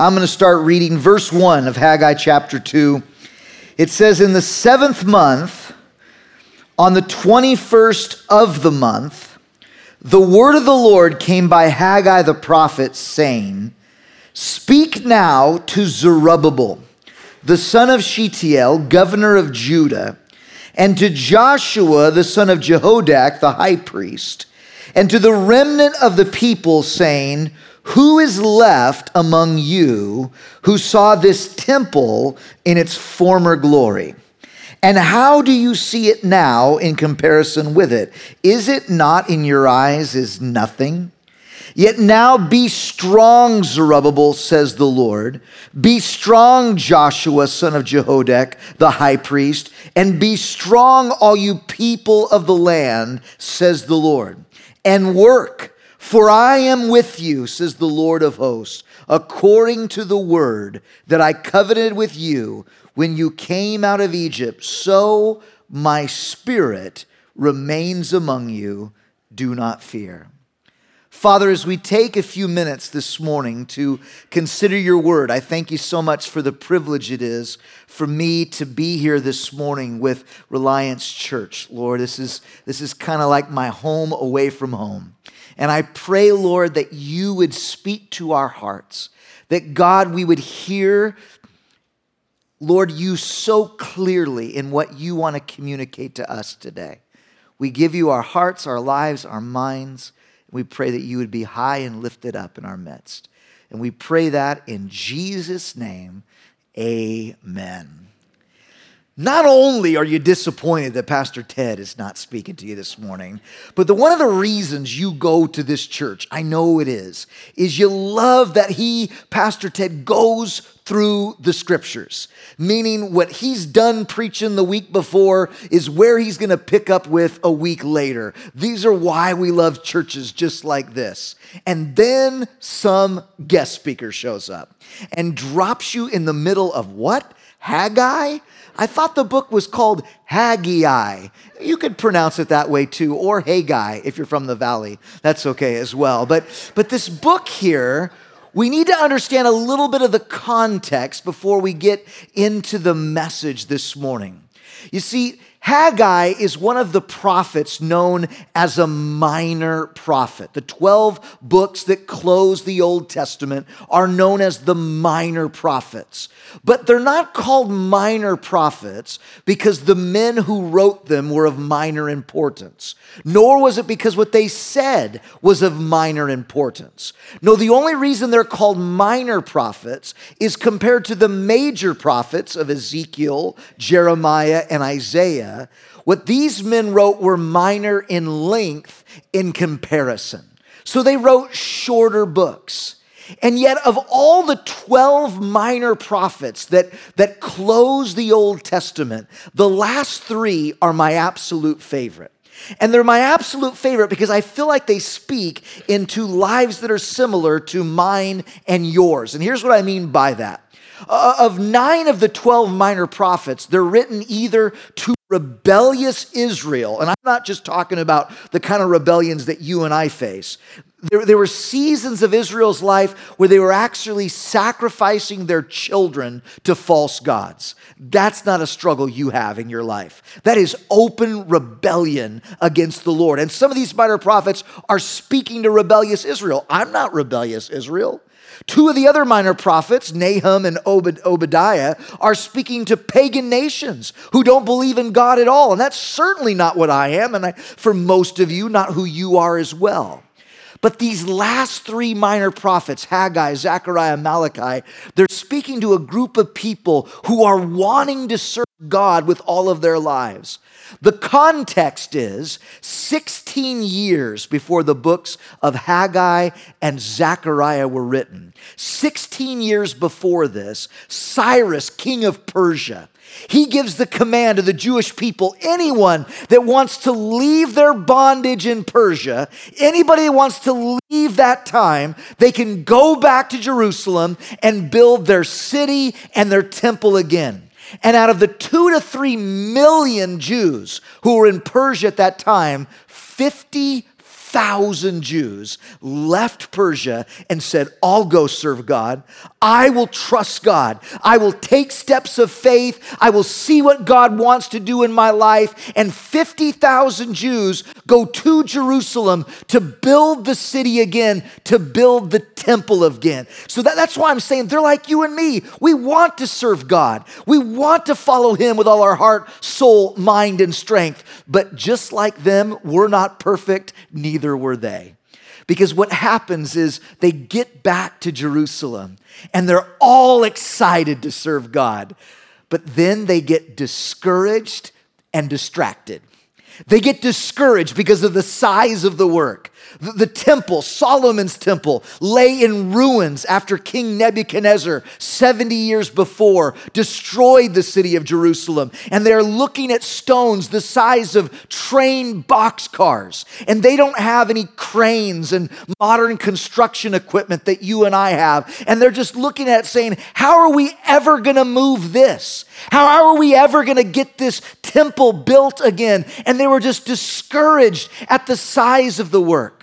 I'm going to start reading verse 1 of Haggai chapter 2. It says, In the seventh month, on the 21st of the month, the word of the Lord came by Haggai the prophet, saying, Speak now to Zerubbabel, the son of Shealtiel, governor of Judah, and to Joshua, the son of Jehozadak, the high priest, and to the remnant of the people, saying, Who is left among you who saw this temple in its former glory? And how do you see it now in comparison with it? Is it not in your eyes as nothing? Yet now be strong, Zerubbabel, says the Lord. Be strong, Joshua, son of Jehozadak, the high priest, and be strong, all you people of the land, says the Lord, and work, for I am with you, says the Lord of hosts, according to the word that I covenanted with you when you came out of Egypt. So my spirit remains among you. Do not fear. Father, as we take a few minutes this morning to consider your word, I thank you so much for the privilege it is for me to be here this morning with Reliance Church. Lord, this is, this is kind of like my home away from home. And I pray, Lord, that you would speak to our hearts, that God, we would hear, Lord, you so clearly in what you want to communicate to us today. We give you our hearts, our lives, our minds. We pray that you would be high and lifted up in our midst. And we pray that in Jesus' name, amen. Not only are you disappointed that Pastor Ted is not speaking to you this morning, but the, one of the reasons you go to this church, I know it is, is you love that he, Pastor Ted, goes through the scriptures. Meaning, what he's done preaching the week before is where he's going to pick up with a week later. These are why we love churches just like this. And then some guest speaker shows up and drops you in the middle of what? Haggai? I thought the book was called Haggai. You could pronounce it that way too, or Haggai if you're from the valley. That's okay as well. But, but this book here, we need to understand a little bit of the context before we get into the message this morning. You see, Haggai is one of the prophets known as a minor prophet. The 12 books that close the Old Testament are known as the minor prophets. But they're not called minor prophets because the men who wrote them were of minor importance, nor was it because what they said was of minor importance. No, the only reason they're called minor prophets is compared to the major prophets of Ezekiel, Jeremiah, and Isaiah what these men wrote were minor in length in comparison. So they wrote shorter books. And yet, of all the 12 minor prophets that, that close the Old Testament, the last three are my absolute favorite. And they're my absolute favorite because I feel like they speak into lives that are similar to mine and yours. And here's what I mean by that. Uh, of nine of the 12 minor prophets, they're written either to rebellious Israel, and I'm not just talking about the kind of rebellions that you and I face. There, there, were seasons of Israel's life where they were actually sacrificing their children to false gods. That's not a struggle you have in your life. That is open rebellion against the Lord. And some of these minor prophets are speaking to rebellious Israel. I'm not rebellious Israel. Two of the other minor prophets, Nahum and Obadiah, are speaking to pagan nations who don't believe in God at all. And that's certainly not what I am, and I, for most of you, not who you are as well. But these last three minor prophets, Haggai, Zechariah, Malachi, they're speaking to a group of people who are wanting to serve God with all of their lives. The context is 16 years before the books of Haggai and Zechariah were written. 16 years before this, Cyrus, king of Persia, he gives the command to the Jewish people anyone that wants to leave their bondage in Persia, anybody that wants to leave that time, they can go back to Jerusalem and build their city and their temple again. And out of the two to three million Jews who were in Persia at that time, 50 50,000 Jews left Persia and said, I'll go serve God. I will trust God. I will take steps of faith. I will see what God wants to do in my life. And 50,000 Jews go to Jerusalem to build the city again, to build the temple again. So that, that's why I'm saying they're like you and me. We want to serve God, we want to follow Him with all our heart, soul, mind, and strength. But just like them, we're not perfect, neither were they. Because what happens is they get back to Jerusalem and they're all excited to serve God. But then they get discouraged and distracted. They get discouraged because of the size of the work. The, the, temple, Solomon's temple, lay in ruins after King Nebuchadnezzar, 70 years before, destroyed the city of Jerusalem. And they're looking at stones the size of train boxcars. And they don't have any cranes and modern construction equipment that you and I have. And they're just looking at it saying, How are we ever going to move this? How are we ever going to get this temple built again? And they were just discouraged at the size of the work.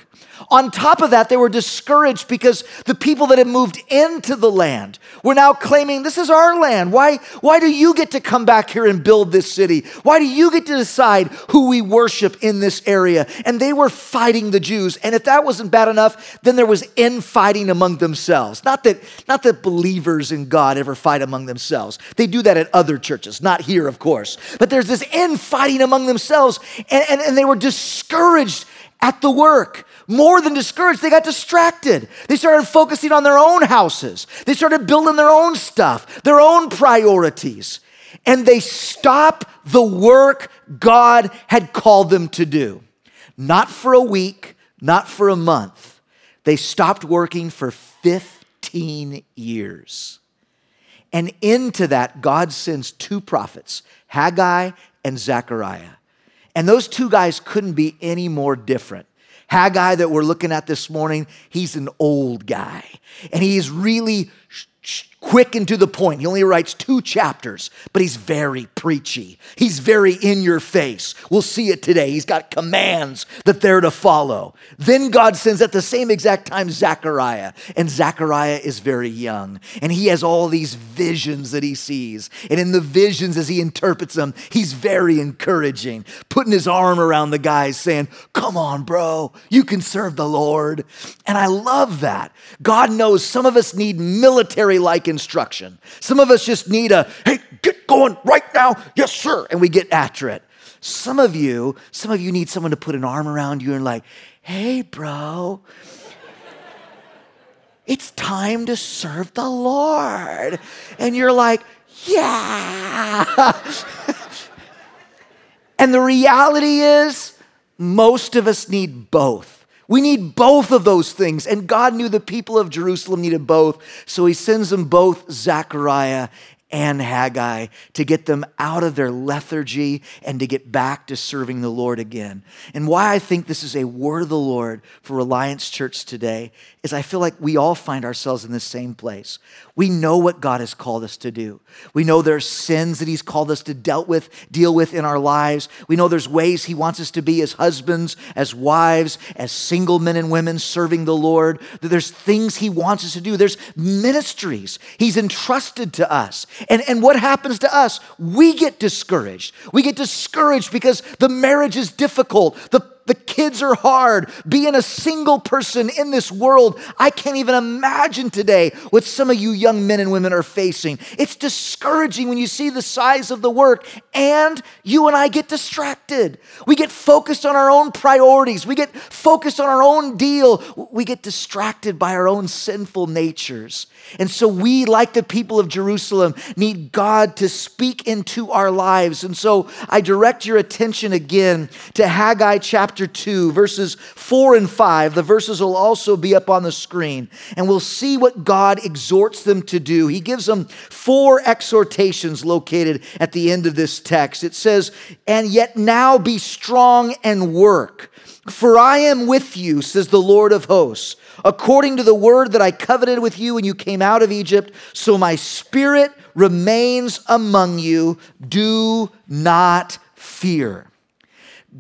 On top of that, they were discouraged because the people that had moved into the land were now claiming, This is our land. Why, why do you get to come back here and build this city? Why do you get to decide who we worship in this area? And they were fighting the Jews. And if that wasn't bad enough, then there was infighting among themselves. Not that, not that believers in God ever fight among themselves. They do that at other churches, not here, of course. But there's this infighting among themselves, and, and, and they were discouraged at the work more than discouraged, they got distracted. They started focusing on their own houses. They started building their own stuff, their own priorities. And they stopped the work God had called them to do. Not for a week, not for a month. They stopped working for 15 years. And into that, God sends two prophets, Haggai and Zechariah. And those two guys couldn't be any more different. Haggai, that we're looking at this morning, he's an old guy. And he's really quick and to the point. He only writes two chapters, but he's very preachy. He's very in your face. We'll see it today. He's got commands that they're to follow. Then God sends at the same exact time Zechariah, and Zechariah is very young, and he has all these visions that he sees. And in the visions, as he interprets them, he's very encouraging, putting his arm around the guys, saying, Come on, bro, you can serve the Lord. And I love that. God knows some of us need military like instruction. Some of us just need a, hey, get going right now. Yes, sir. And we get after it. Some of you, some of you need someone to put an arm around you and like, hey, bro, it's time to serve the Lord. And you're like, yeah. and the reality is, most of us need both. We need both of those things. And God knew the people of Jerusalem needed both. So he sends them both Zechariah and Haggai to get them out of their lethargy and to get back to serving the Lord again. And why I think this is a word of the Lord for Reliance Church today is I feel like we all find ourselves in the same place. We know what God has called us to do. We know there's sins that He's called us to deal with, deal with in our lives. We know there's ways He wants us to be as husbands, as wives, as single men and women serving the Lord. That There's things He wants us to do. There's ministries He's entrusted to us. And, and what happens to us? We get discouraged. We get discouraged because the marriage is difficult. The the kids are hard. Being a single person in this world, I can't even imagine today what some of you young men and women are facing. It's discouraging when you see the size of the work, and you and I get distracted. We get focused on our own priorities, we get focused on our own deal, we get distracted by our own sinful natures. And so we, like the people of Jerusalem, need God to speak into our lives. And so I direct your attention again to Haggai chapter 2, verses 4 and 5. The verses will also be up on the screen. And we'll see what God exhorts them to do. He gives them four exhortations located at the end of this text. It says, And yet now be strong and work. For I am with you, says the Lord of hosts according to the word that I coveted with you when you came out of Egypt. So my spirit remains among you. Do not fear.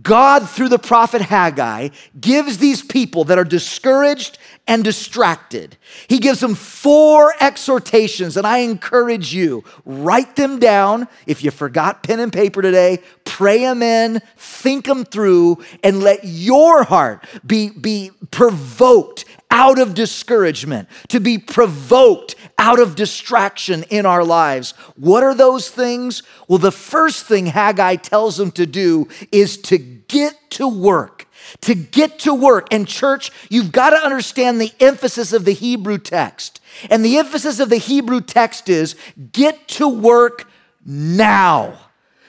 God, through the prophet Haggai, gives these people that are discouraged and distracted, he gives them four exhortations. And I encourage you, write them down. If you forgot pen and paper today, pray them in, think them through, and let your heart be, be provoked out of discouragement, to be provoked out of distraction in our lives. What are those things? Well, the first thing Haggai tells them to do is to get to work. To get to work. And, church, you've got to understand the emphasis of the Hebrew text. And the emphasis of the Hebrew text is get to work now.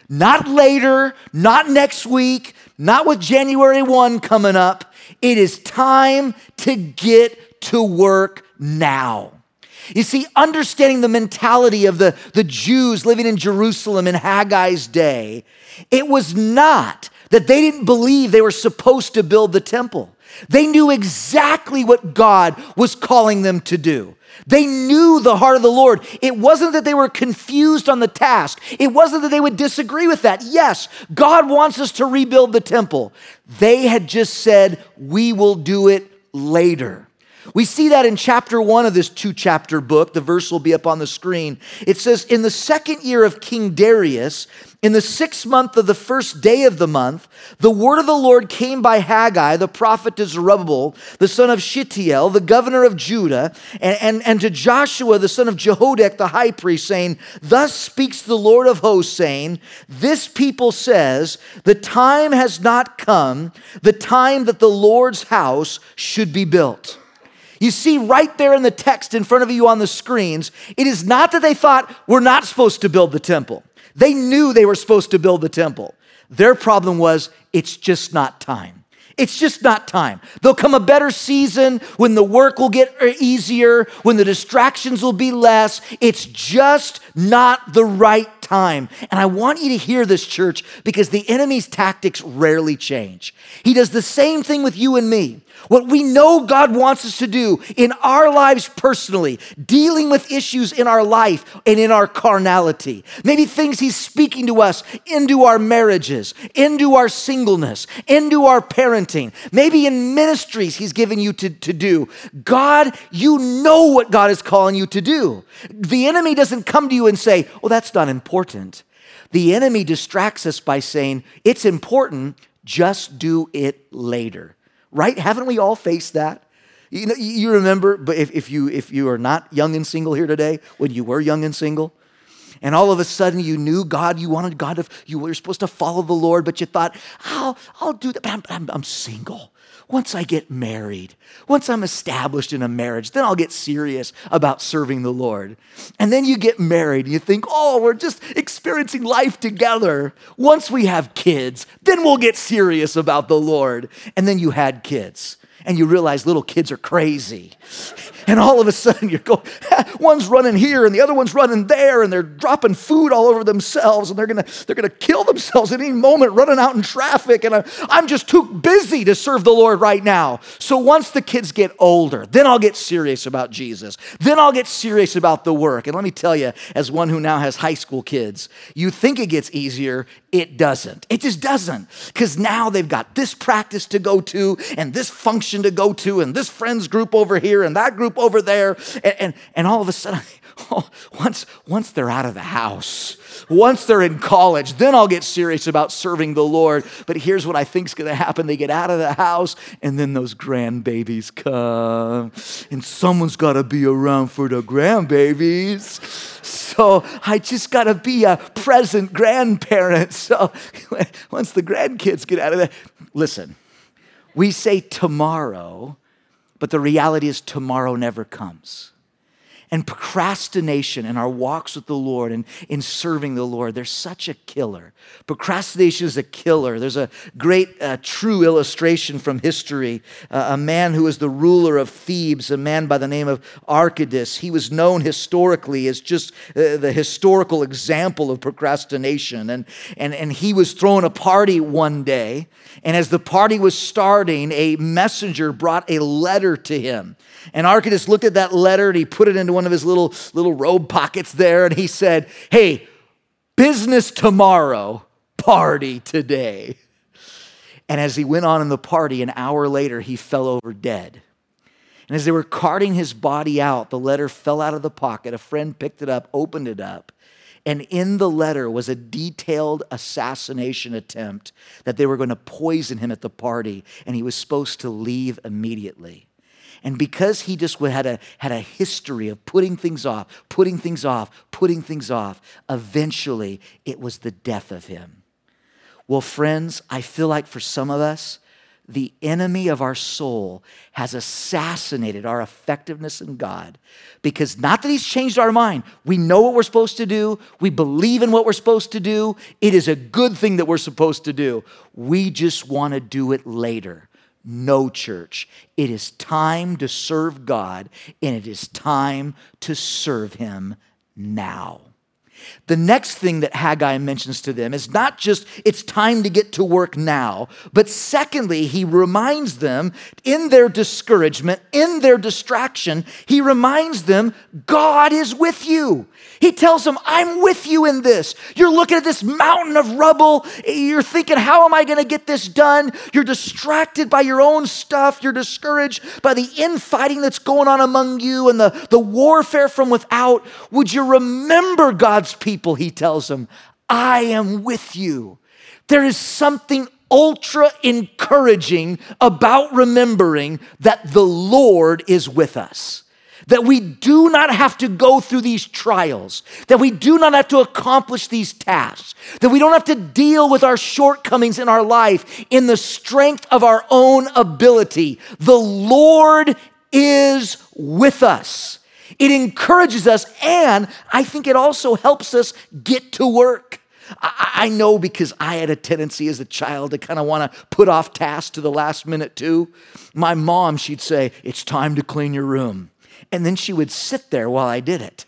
Not later, not next week, not with January 1 coming up. It is time to get to work now. You see, understanding the mentality of the, the Jews living in Jerusalem in Haggai's day, it was not that they didn't believe they were supposed to build the temple. They knew exactly what God was calling them to do. They knew the heart of the Lord. It wasn't that they were confused on the task. It wasn't that they would disagree with that. Yes, God wants us to rebuild the temple. They had just said, we will do it later. We see that in chapter one of this two chapter book. The verse will be up on the screen. It says, In the second year of King Darius, in the sixth month of the first day of the month, the word of the Lord came by Haggai, the prophet to Zerubbabel, the son of Shealtiel, the governor of Judah, and, and, and to Joshua, the son of Jehozadak, the high priest, saying, Thus speaks the Lord of hosts, saying, This people says, The time has not come, the time that the Lord's house should be built. You see right there in the text in front of you on the screens, it is not that they thought we're not supposed to build the temple. They knew they were supposed to build the temple. Their problem was it's just not time. It's just not time. There'll come a better season when the work will get easier, when the distractions will be less. It's just not the right time. And I want you to hear this, church, because the enemy's tactics rarely change. He does the same thing with you and me. What we know God wants us to do in our lives personally, dealing with issues in our life and in our carnality. Maybe things He's speaking to us into our marriages, into our singleness, into our parenting. Maybe in ministries He's given you to, to do. God, you know what God is calling you to do. The enemy doesn't come to you and say, Oh, that's not important. The enemy distracts us by saying, It's important, just do it later right? Haven't we all faced that? You know, you remember, but if, if you if you are not young and single here today, when you were young and single, and all of a sudden you knew God, you wanted God to, you were supposed to follow the Lord, but you thought, I'll, I'll do that, but I'm, I'm, I'm single. Once I get married, once I'm established in a marriage, then I'll get serious about serving the Lord. And then you get married and you think, oh, we're just experiencing life together. Once we have kids, then we'll get serious about the Lord. And then you had kids and you realize little kids are crazy. And all of a sudden you're going, one's running here and the other one's running there, and they're dropping food all over themselves, and they're gonna, they're gonna kill themselves at any moment running out in traffic. And I'm just too busy to serve the Lord right now. So once the kids get older, then I'll get serious about Jesus. Then I'll get serious about the work. And let me tell you, as one who now has high school kids, you think it gets easier, it doesn't. It just doesn't. Because now they've got this practice to go to, and this function to go to, and this friends group over here, and that group over there. And, and, and all of a sudden, oh, once, once they're out of the house, once they're in college, then I'll get serious about serving the Lord. But here's what I think's going to happen they get out of the house, and then those grandbabies come, and someone's got to be around for the grandbabies. So I just got to be a present grandparent. So once the grandkids get out of there, listen, we say tomorrow but the reality is, tomorrow never comes. And procrastination in our walks with the Lord and in serving the Lord, they're such a killer. Procrastination is a killer. There's a great, uh, true illustration from history. Uh, a man who was the ruler of Thebes, a man by the name of Archias, he was known historically as just uh, the historical example of procrastination. And, and, and he was throwing a party one day, and as the party was starting, a messenger brought a letter to him. And Archias looked at that letter and he put it into one of his little, little robe pockets there and he said, Hey, business tomorrow, party today. And as he went on in the party, an hour later, he fell over dead. And as they were carting his body out, the letter fell out of the pocket. A friend picked it up, opened it up, and in the letter was a detailed assassination attempt that they were going to poison him at the party, and he was supposed to leave immediately. And because he just had a, had a history of putting things off, putting things off, putting things off, eventually it was the death of him. Well, friends, I feel like for some of us, the enemy of our soul has assassinated our effectiveness in God because not that he's changed our mind. We know what we're supposed to do, we believe in what we're supposed to do. It is a good thing that we're supposed to do. We just want to do it later. No, church. It is time to serve God and it is time to serve Him now. The next thing that Haggai mentions to them is not just it's time to get to work now, but secondly, he reminds them in their discouragement, in their distraction, he reminds them God is with you. He tells them, I'm with you in this. You're looking at this mountain of rubble. You're thinking, how am I going to get this done? You're distracted by your own stuff. You're discouraged by the infighting that's going on among you and the, the warfare from without. Would you remember God's people? He tells them, I am with you. There is something ultra encouraging about remembering that the Lord is with us that we do not have to go through these trials, that we do not have to accomplish these tasks, that we don't have to deal with our shortcomings in our life in the strength of our own ability. The Lord is with us. It encourages us, and I think it also helps us get to work. I, know because I had a tendency as a child to kind of want to put off tasks to the last minute too. My mom, she'd say, It's time to clean your room. And then she would sit there while I did it.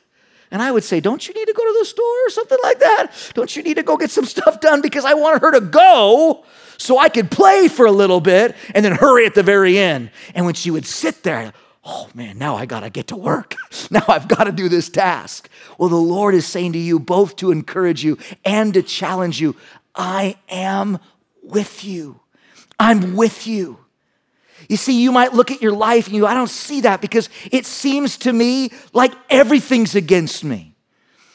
And I would say, Don't you need to go to the store or something like that? Don't you need to go get some stuff done? Because I wanted her to go so I could play for a little bit and then hurry at the very end. And when she would sit there, oh man, now I gotta get to work. Now I've gotta do this task. Well, the Lord is saying to you both to encourage you and to challenge you I am with you. I'm with you. You see, you might look at your life and you, I don't see that because it seems to me like everything's against me.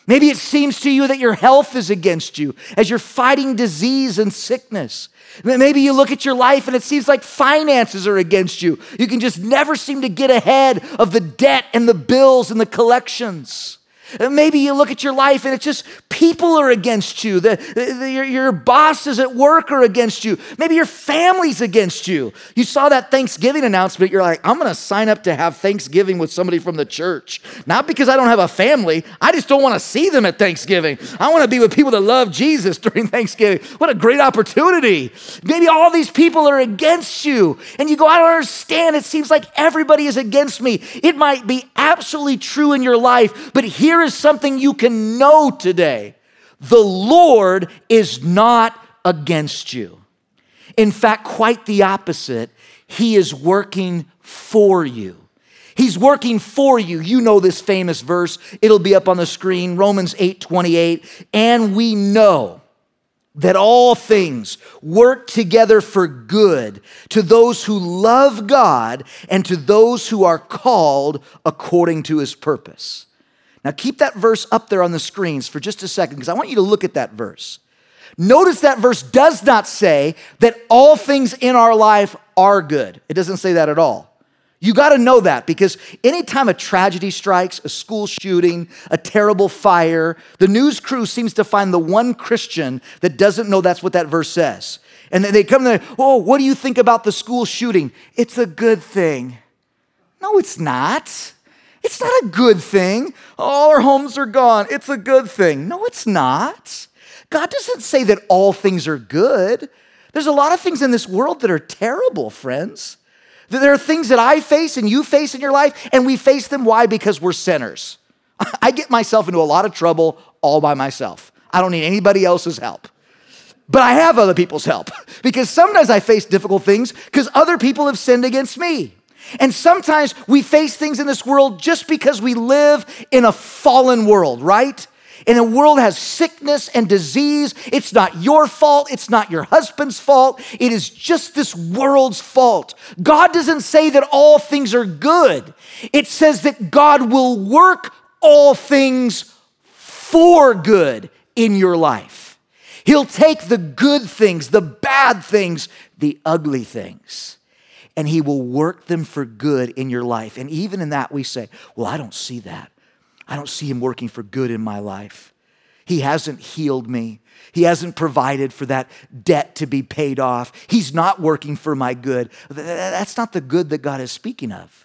Maybe it seems to you that your health is against you as you're fighting disease and sickness. Maybe you look at your life and it seems like finances are against you. You can just never seem to get ahead of the debt and the bills and the collections. Uh, maybe you look at your life and it's just people are against you. The, the, your, your bosses at work are against you. Maybe your family's against you. You saw that Thanksgiving announcement. You're like, I'm going to sign up to have Thanksgiving with somebody from the church. Not because I don't have a family, I just don't want to see them at Thanksgiving. I want to be with people that love Jesus during Thanksgiving. What a great opportunity. Maybe all these people are against you. And you go, I don't understand. It seems like everybody is against me. It might be absolutely true in your life, but here is something you can know today the Lord is not against you. In fact, quite the opposite. He is working for you. He's working for you. You know this famous verse. It'll be up on the screen, Romans 8 28. And we know that all things work together for good to those who love God and to those who are called according to his purpose. Now, keep that verse up there on the screens for just a second because I want you to look at that verse. Notice that verse does not say that all things in our life are good. It doesn't say that at all. You got to know that because anytime a tragedy strikes, a school shooting, a terrible fire, the news crew seems to find the one Christian that doesn't know that's what that verse says. And then they come there, oh, what do you think about the school shooting? It's a good thing. No, it's not. It's not a good thing. All our homes are gone. It's a good thing. No, it's not. God doesn't say that all things are good. There's a lot of things in this world that are terrible, friends. There are things that I face and you face in your life, and we face them. Why? Because we're sinners. I get myself into a lot of trouble all by myself. I don't need anybody else's help. But I have other people's help because sometimes I face difficult things because other people have sinned against me. And sometimes we face things in this world just because we live in a fallen world, right? In a world has sickness and disease, it's not your fault. It's not your husband's fault. It is just this world's fault. God doesn't say that all things are good. It says that God will work all things for good in your life. He'll take the good things, the bad things, the ugly things, and He will work them for good in your life. And even in that, we say, Well, I don't see that. I don't see Him working for good in my life. He hasn't healed me. He hasn't provided for that debt to be paid off. He's not working for my good. That's not the good that God is speaking of.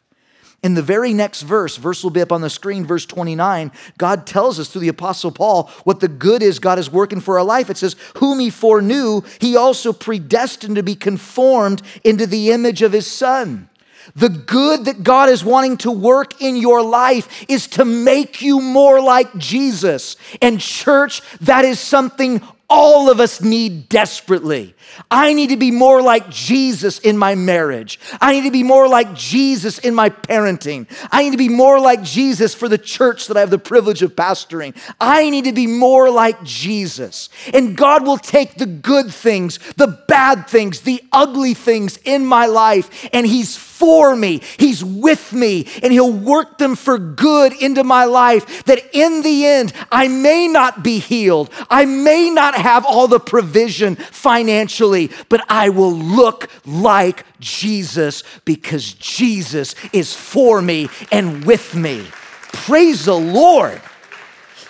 In the very next verse, verse will be up on the screen, verse 29, God tells us through the Apostle Paul what the good is God is working for our life. It says, Whom he foreknew, he also predestined to be conformed into the image of his Son. The good that God is wanting to work in your life is to make you more like Jesus. And, church, that is something all of us need desperately. I need to be more like Jesus in my marriage. I need to be more like Jesus in my parenting. I need to be more like Jesus for the church that I have the privilege of pastoring. I need to be more like Jesus. And God will take the good things, the bad things, the ugly things in my life, and He's for me. He's with me, and He'll work them for good into my life. That in the end, I may not be healed, I may not have all the provision financially, but I will look like Jesus because Jesus is for me and with me. Praise the Lord.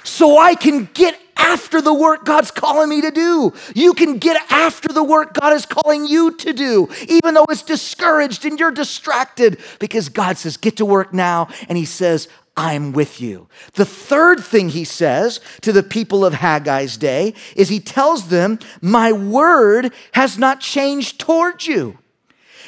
So I can get after the work God's calling me to do. You can get after the work God is calling you to do, even though it's discouraged and you're distracted, because God says, Get to work now. And He says, I'm with you. The third thing he says to the people of Haggai's day is he tells them, My word has not changed towards you.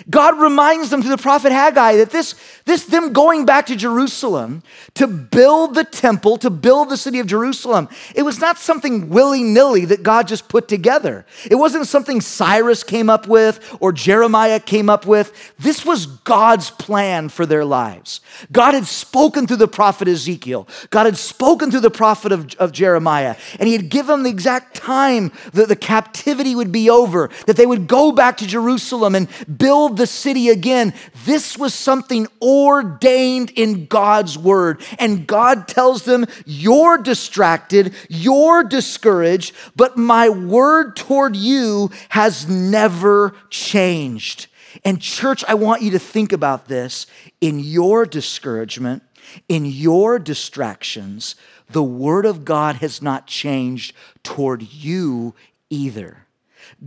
God reminds them through the prophet Haggai that this, this them going back to Jerusalem to build the temple, to build the city of Jerusalem, it was not something willy-nilly that God just put together. It wasn't something Cyrus came up with or Jeremiah came up with. This was God's plan for their lives. God had spoken through the prophet Ezekiel. God had spoken through the prophet of, of Jeremiah, and he had given them the exact time that the captivity would be over, that they would go back to Jerusalem and build the city again. This was something ordained in God's word. And God tells them, You're distracted, you're discouraged, but my word toward you has never changed. And, church, I want you to think about this in your discouragement, in your distractions. The word of God has not changed toward you either.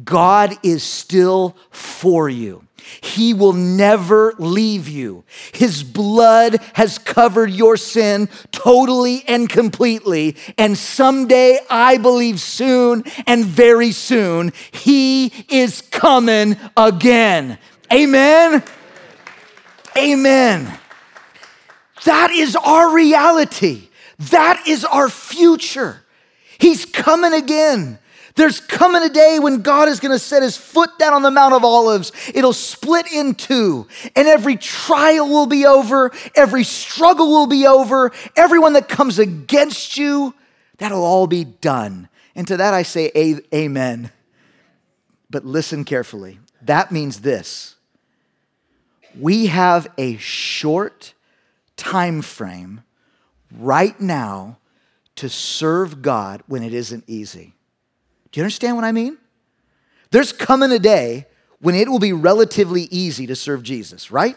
God is still for you. He will never leave you. His blood has covered your sin totally and completely. And someday, I believe soon and very soon, He is coming again. Amen. Amen. That is our reality. That is our future. He's coming again. There's coming a day when God is going to set his foot down on the Mount of Olives. It'll split in two, and every trial will be over, every struggle will be over, everyone that comes against you, that'll all be done. And to that I say amen. But listen carefully. That means this. We have a short time frame right now to serve God when it isn't easy. Do you understand what I mean? There's coming a day when it will be relatively easy to serve Jesus, right?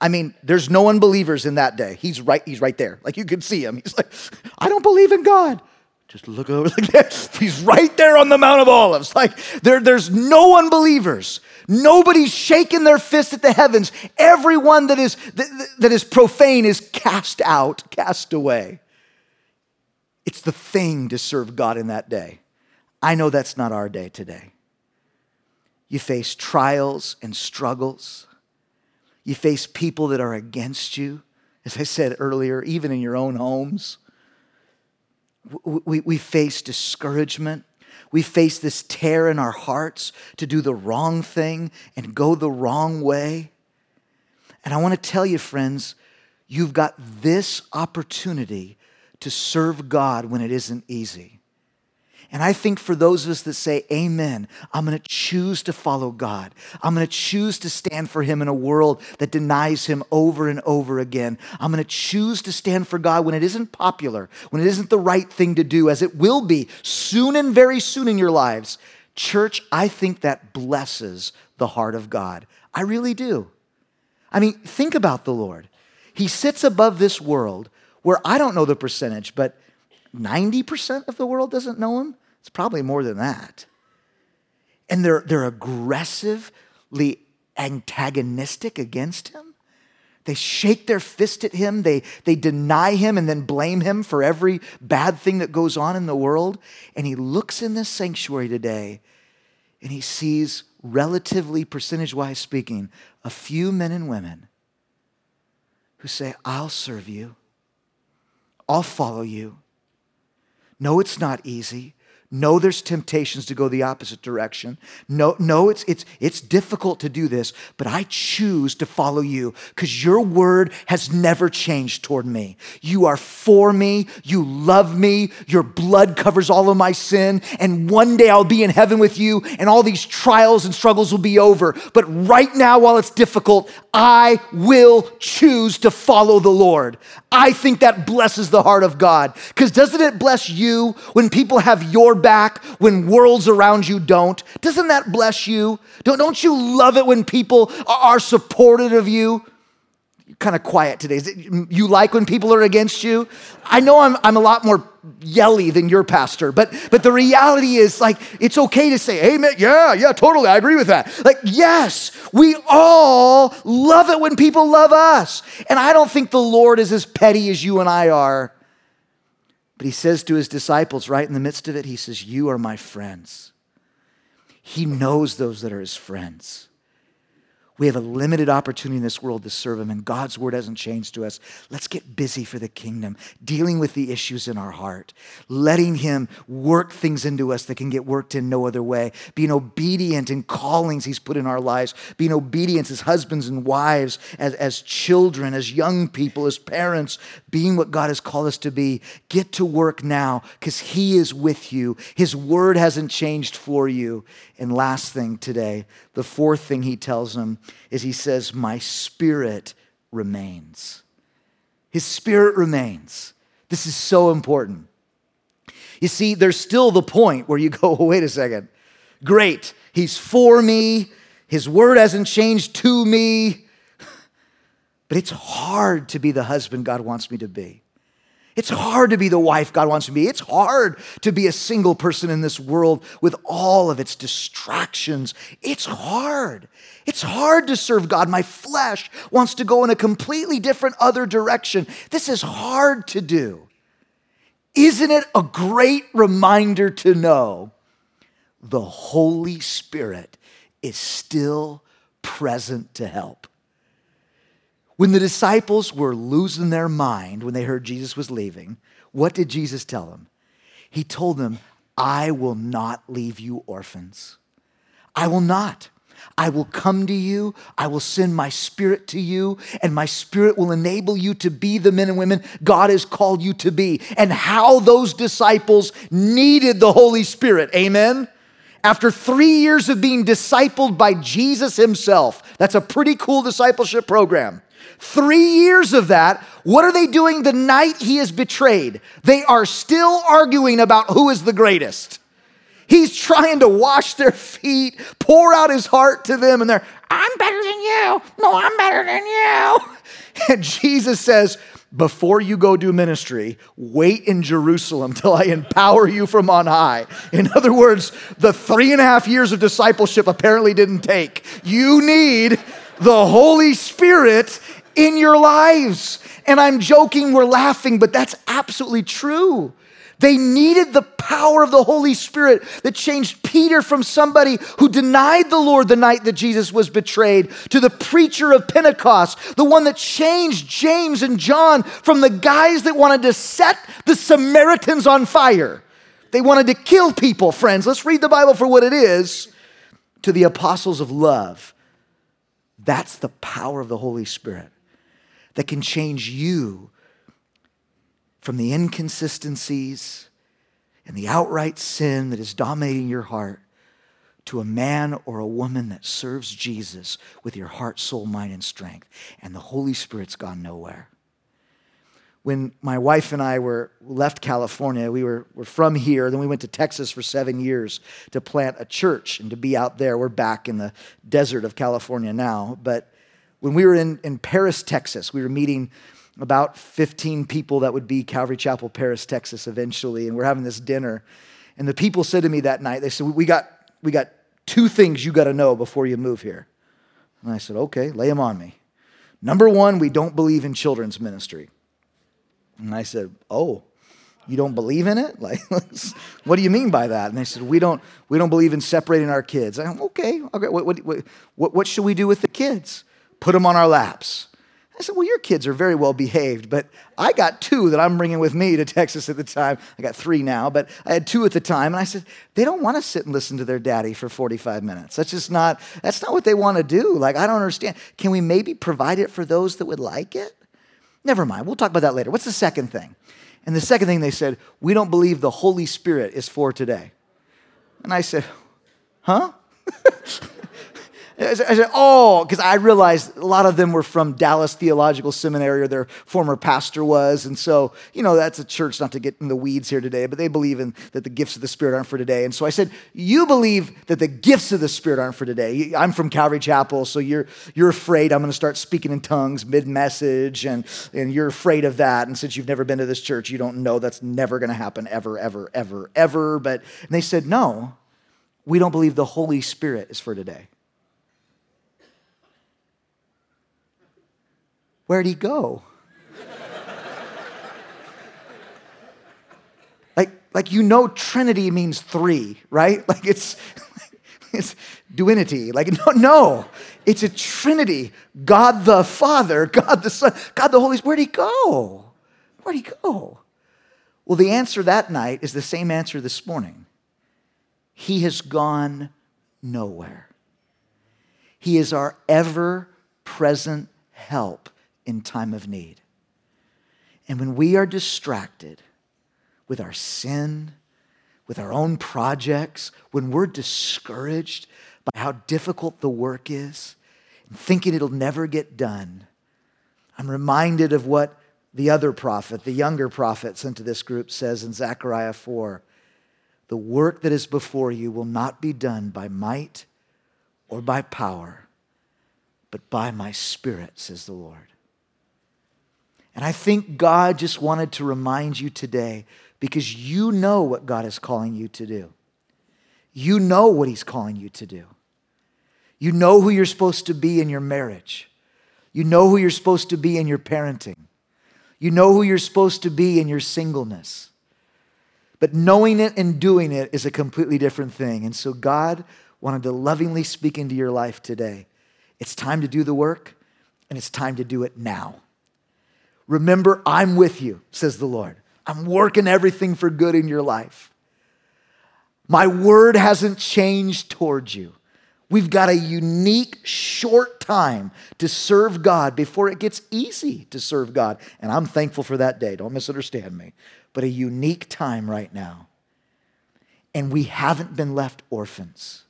I mean, there's no unbelievers in that day. He's right, he's right there. Like you can see him. He's like, I don't believe in God. Just look over like that. He's right there on the Mount of Olives. Like there, there's no unbelievers. Nobody's shaking their fist at the heavens. Everyone that is that, that is profane is cast out, cast away. It's the thing to serve God in that day. I know that's not our day today. You face trials and struggles. You face people that are against you, as I said earlier, even in your own homes. We, we face discouragement. We face this tear in our hearts to do the wrong thing and go the wrong way. And I want to tell you, friends, you've got this opportunity to serve God when it isn't easy. And I think for those of us that say, Amen, I'm gonna choose to follow God. I'm gonna choose to stand for Him in a world that denies Him over and over again. I'm gonna choose to stand for God when it isn't popular, when it isn't the right thing to do, as it will be soon and very soon in your lives. Church, I think that blesses the heart of God. I really do. I mean, think about the Lord. He sits above this world where I don't know the percentage, but 90% of the world doesn't know him. It's probably more than that. And they're, they're aggressively antagonistic against him. They shake their fist at him, they, they deny him, and then blame him for every bad thing that goes on in the world. And he looks in this sanctuary today and he sees, relatively percentage wise speaking, a few men and women who say, I'll serve you, I'll follow you. No, it's not easy. No, there's temptations to go the opposite direction. No, no, it's it's it's difficult to do this, but I choose to follow you because your word has never changed toward me. You are for me, you love me, your blood covers all of my sin, and one day I'll be in heaven with you, and all these trials and struggles will be over. But right now, while it's difficult, I will choose to follow the Lord. I think that blesses the heart of God. Because doesn't it bless you when people have your back when worlds around you don't? Doesn't that bless you? Don't, don't you love it when people are supportive of you? You're kind of quiet today. you like when people are against you? I know I'm, I'm a lot more yelly than your pastor, but, but the reality is like, it's okay to say, amen. Yeah, yeah, totally. I agree with that. Like, yes, we all love it when people love us. And I don't think the Lord is as petty as you and I are. But he says to his disciples, right in the midst of it, he says, You are my friends. He knows those that are his friends. We have a limited opportunity in this world to serve Him, and God's word hasn't changed to us. Let's get busy for the kingdom, dealing with the issues in our heart, letting Him work things into us that can get worked in no other way, being obedient in callings He's put in our lives, being obedient as husbands and wives, as, as children, as young people, as parents, being what God has called us to be. Get to work now because He is with you. His word hasn't changed for you. And last thing today, the fourth thing He tells them is he says, My spirit remains. His spirit remains. This is so important. You see, there's still the point where you go, wait a second. Great, he's for me, his word hasn't changed to me. But it's hard to be the husband God wants me to be. It's hard to be the wife God wants to be. It's hard to be a single person in this world with all of its distractions. It's hard. It's hard to serve God. My flesh wants to go in a completely different other direction. This is hard to do. Isn't it a great reminder to know the Holy Spirit is still present to help? When the disciples were losing their mind when they heard Jesus was leaving, what did Jesus tell them? He told them, I will not leave you orphans. I will not. I will come to you. I will send my spirit to you, and my spirit will enable you to be the men and women God has called you to be. And how those disciples needed the Holy Spirit. Amen. After three years of being discipled by Jesus himself, that's a pretty cool discipleship program. Three years of that, what are they doing the night he is betrayed? They are still arguing about who is the greatest. He's trying to wash their feet, pour out his heart to them, and they're, I'm better than you. No, I'm better than you. And Jesus says, before you go do ministry, wait in Jerusalem till I empower you from on high. In other words, the three and a half years of discipleship apparently didn't take. You need the Holy Spirit in your lives. And I'm joking, we're laughing, but that's absolutely true. They needed the power of the Holy Spirit that changed Peter from somebody who denied the Lord the night that Jesus was betrayed to the preacher of Pentecost, the one that changed James and John from the guys that wanted to set the Samaritans on fire. They wanted to kill people, friends. Let's read the Bible for what it is to the apostles of love. That's the power of the Holy Spirit that can change you from the inconsistencies and the outright sin that is dominating your heart to a man or a woman that serves Jesus with your heart, soul, mind, and strength. And the Holy Spirit's gone nowhere. When my wife and I were left California, we were, were from here, then we went to Texas for seven years to plant a church and to be out there. We're back in the desert of California now. But when we were in, in Paris, Texas, we were meeting about 15 people that would be Calvary Chapel, Paris, Texas eventually, and we're having this dinner. And the people said to me that night, they said, We got, we got two things you got to know before you move here. And I said, okay, lay them on me. Number one, we don't believe in children's ministry. And I said, oh, you don't believe in it? Like, what do you mean by that? And they said, we don't, we don't believe in separating our kids. I said, okay, okay. What, what, what, what should we do with the kids? Put them on our laps. I said, Well, your kids are very well behaved, but I got two that I'm bringing with me to Texas at the time. I got three now, but I had two at the time. And I said, They don't want to sit and listen to their daddy for 45 minutes. That's just not, that's not what they want to do. Like, I don't understand. Can we maybe provide it for those that would like it? Never mind. We'll talk about that later. What's the second thing? And the second thing they said, We don't believe the Holy Spirit is for today. And I said, Huh? I said, oh, because I realized a lot of them were from Dallas Theological Seminary or their former pastor was. And so, you know, that's a church, not to get in the weeds here today, but they believe in that the gifts of the Spirit aren't for today. And so I said, you believe that the gifts of the Spirit aren't for today. I'm from Calvary Chapel, so you're, you're afraid I'm going to start speaking in tongues mid-message, and, and you're afraid of that. And since you've never been to this church, you don't know that's never going to happen ever, ever, ever, ever. But and they said, no, we don't believe the Holy Spirit is for today. Where'd he go? like, like you know Trinity means three, right? Like it's it's duinity. Like, no, no. It's a Trinity. God the Father, God the Son, God the Holy Spirit. Where'd he go? Where'd he go? Well, the answer that night is the same answer this morning. He has gone nowhere. He is our ever present help in time of need. And when we are distracted with our sin, with our own projects, when we're discouraged by how difficult the work is, and thinking it'll never get done, I'm reminded of what the other prophet, the younger prophet sent to this group, says in Zechariah 4 The work that is before you will not be done by might or by power, but by my spirit, says the Lord. And I think God just wanted to remind you today because you know what God is calling you to do. You know what He's calling you to do. You know who you're supposed to be in your marriage. You know who you're supposed to be in your parenting. You know who you're supposed to be in your singleness. But knowing it and doing it is a completely different thing. And so God wanted to lovingly speak into your life today. It's time to do the work, and it's time to do it now. Remember, I'm with you, says the Lord. I'm working everything for good in your life. My word hasn't changed towards you. We've got a unique short time to serve God before it gets easy to serve God. And I'm thankful for that day. Don't misunderstand me. But a unique time right now. And we haven't been left orphans.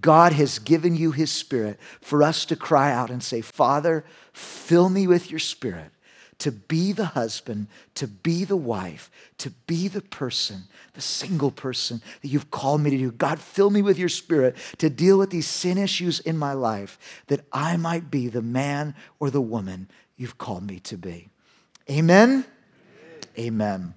God has given you his spirit for us to cry out and say, Father, fill me with your spirit to be the husband, to be the wife, to be the person, the single person that you've called me to do. God, fill me with your spirit to deal with these sin issues in my life that I might be the man or the woman you've called me to be. Amen. Amen. Amen.